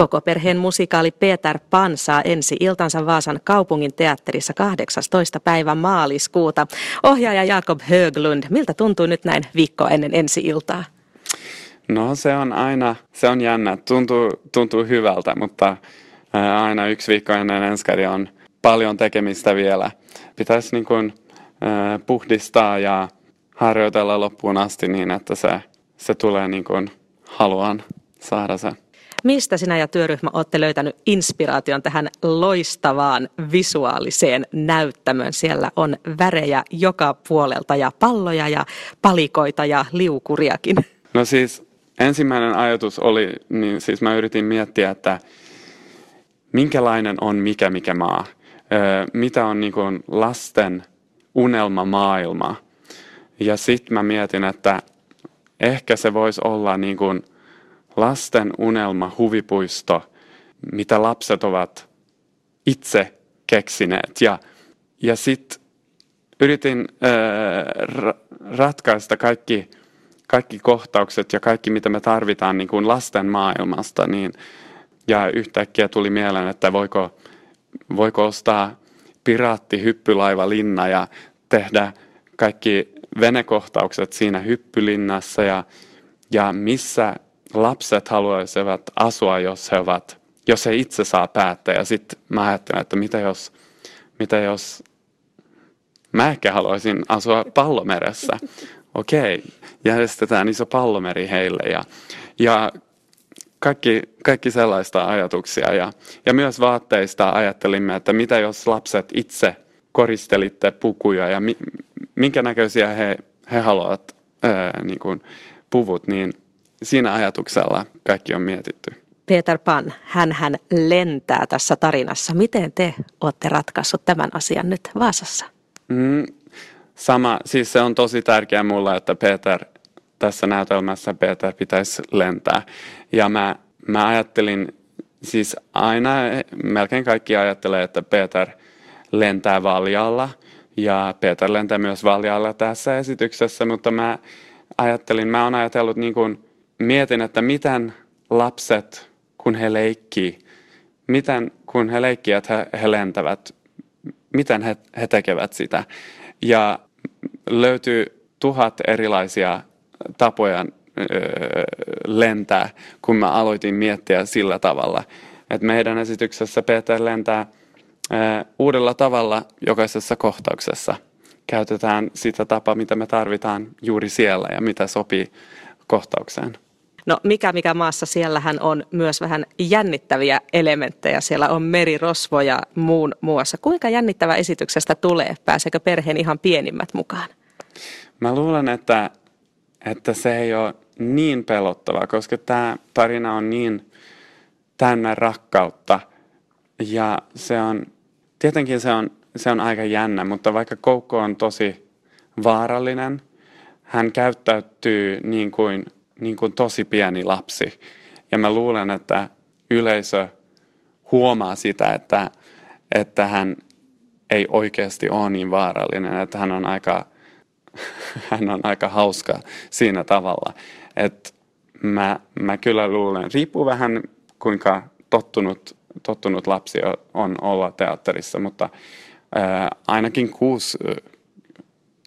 Koko perheen musikaali Peter Pan saa ensi iltansa Vaasan kaupungin teatterissa 18. päivä maaliskuuta. Ohjaaja Jakob Höglund, miltä tuntuu nyt näin viikko ennen ensi iltaa? No se on aina, se on jännä, tuntuu, tuntuu hyvältä, mutta aina yksi viikko ennen ensi on paljon tekemistä vielä. Pitäisi niin kuin, puhdistaa ja harjoitella loppuun asti niin, että se, se tulee niin kuin haluan saada se. Mistä sinä ja työryhmä olette löytänyt inspiraation tähän loistavaan visuaaliseen näyttämön? Siellä on värejä joka puolelta ja palloja ja palikoita ja liukuriakin. No siis ensimmäinen ajatus oli, niin siis mä yritin miettiä, että minkälainen on mikä mikä maa. mitä on niin kuin lasten unelmamaailma. Ja sitten mä mietin, että ehkä se voisi olla niin kuin lasten unelma huvipuisto, mitä lapset ovat itse keksineet. Ja, ja sitten yritin ää, ratkaista kaikki, kaikki kohtaukset ja kaikki, mitä me tarvitaan niin kuin lasten maailmasta. Niin, ja yhtäkkiä tuli mieleen, että voiko, voiko ostaa piraattihyppylaiva linna ja tehdä kaikki venekohtaukset siinä hyppylinnassa ja, ja missä lapset haluaisivat asua, jos he ovat, jos he itse saa päättää. Ja sitten mä ajattelen, että mitä jos, mitä jos mä ehkä haluaisin asua pallomeressä. Okei, okay, järjestetään iso pallomeri heille ja, ja kaikki, kaikki sellaista ajatuksia. Ja, ja myös vaatteista ajattelimme, että mitä jos lapset itse koristelitte pukuja ja mi, minkä näköisiä he, he haluavat ää, niin kuin puvut, niin siinä ajatuksella kaikki on mietitty. Peter Pan, hän hän lentää tässä tarinassa. Miten te olette ratkaissut tämän asian nyt Vaasassa? Mm, sama, siis se on tosi tärkeää mulle, että Peter tässä näytelmässä Peter pitäisi lentää. Ja mä, mä ajattelin, siis aina melkein kaikki ajattelee, että Peter lentää valjalla. Ja Peter lentää myös valjalla tässä esityksessä, mutta mä ajattelin, mä oon ajatellut niin kuin mietin, että miten lapset, kun he leikkii, miten kun he leikkii, että he, he lentävät, miten he, he tekevät sitä. Ja löytyy tuhat erilaisia tapoja lentää, kun mä aloitin miettiä sillä tavalla. Että meidän esityksessä Peter lentää uudella tavalla jokaisessa kohtauksessa. Käytetään sitä tapaa, mitä me tarvitaan juuri siellä ja mitä sopii kohtaukseen. No mikä mikä maassa, siellähän on myös vähän jännittäviä elementtejä. Siellä on merirosvoja muun muassa. Kuinka jännittävä esityksestä tulee? Pääseekö perheen ihan pienimmät mukaan? Mä luulen, että, että se ei ole niin pelottava, koska tämä tarina on niin täynnä rakkautta. Ja se on, tietenkin se on, se on aika jännä, mutta vaikka Koukko on tosi vaarallinen, hän käyttäytyy niin kuin – niin kuin tosi pieni lapsi. Ja mä luulen, että yleisö huomaa sitä, että, että hän ei oikeasti ole niin vaarallinen, että hän on aika, hän on aika hauska siinä tavalla. Että mä, mä kyllä luulen, riippuu vähän kuinka tottunut, tottunut lapsi on olla teatterissa, mutta ää, ainakin kuusi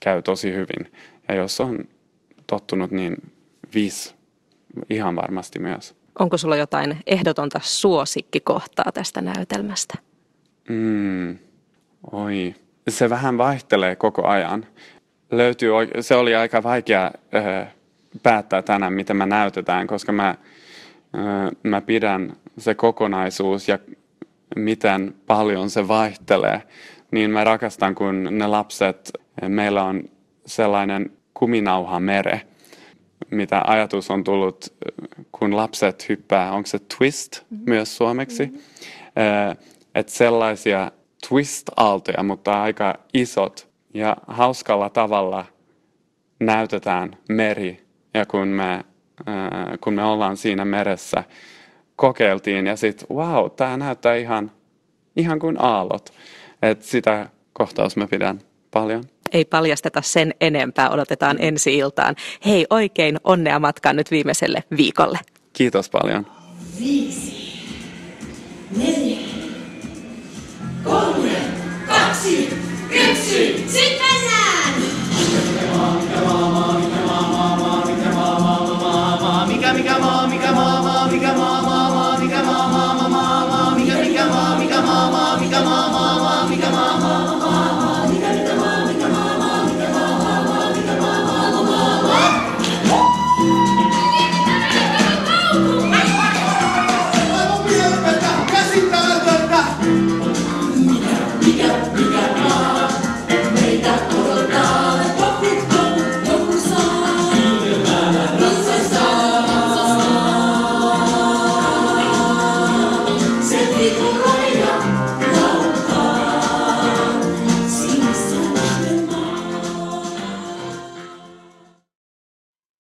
käy tosi hyvin. Ja jos on tottunut, niin viisi ihan varmasti myös. Onko sulla jotain ehdotonta suosikkikohtaa tästä näytelmästä? Mm, oi, se vähän vaihtelee koko ajan. Löytyy, se oli aika vaikea äh, päättää tänään, mitä me näytetään, koska mä, äh, mä pidän se kokonaisuus ja miten paljon se vaihtelee, niin mä rakastan, kun ne lapset, meillä on sellainen kuminauha mere – mitä ajatus on tullut, kun lapset hyppää, onko se twist mm-hmm. myös suomeksi, mm-hmm. että sellaisia twist-aaltoja, mutta aika isot ja hauskalla tavalla näytetään meri ja kun me, kun me ollaan siinä meressä, kokeiltiin ja sitten wow, tämä näyttää ihan, ihan kuin aallot. että sitä kohtaus mä pidän paljon ei paljasteta sen enempää, odotetaan ensi iltaan. Hei, oikein onnea matkaan nyt viimeiselle viikolle. Kiitos paljon. Viisi.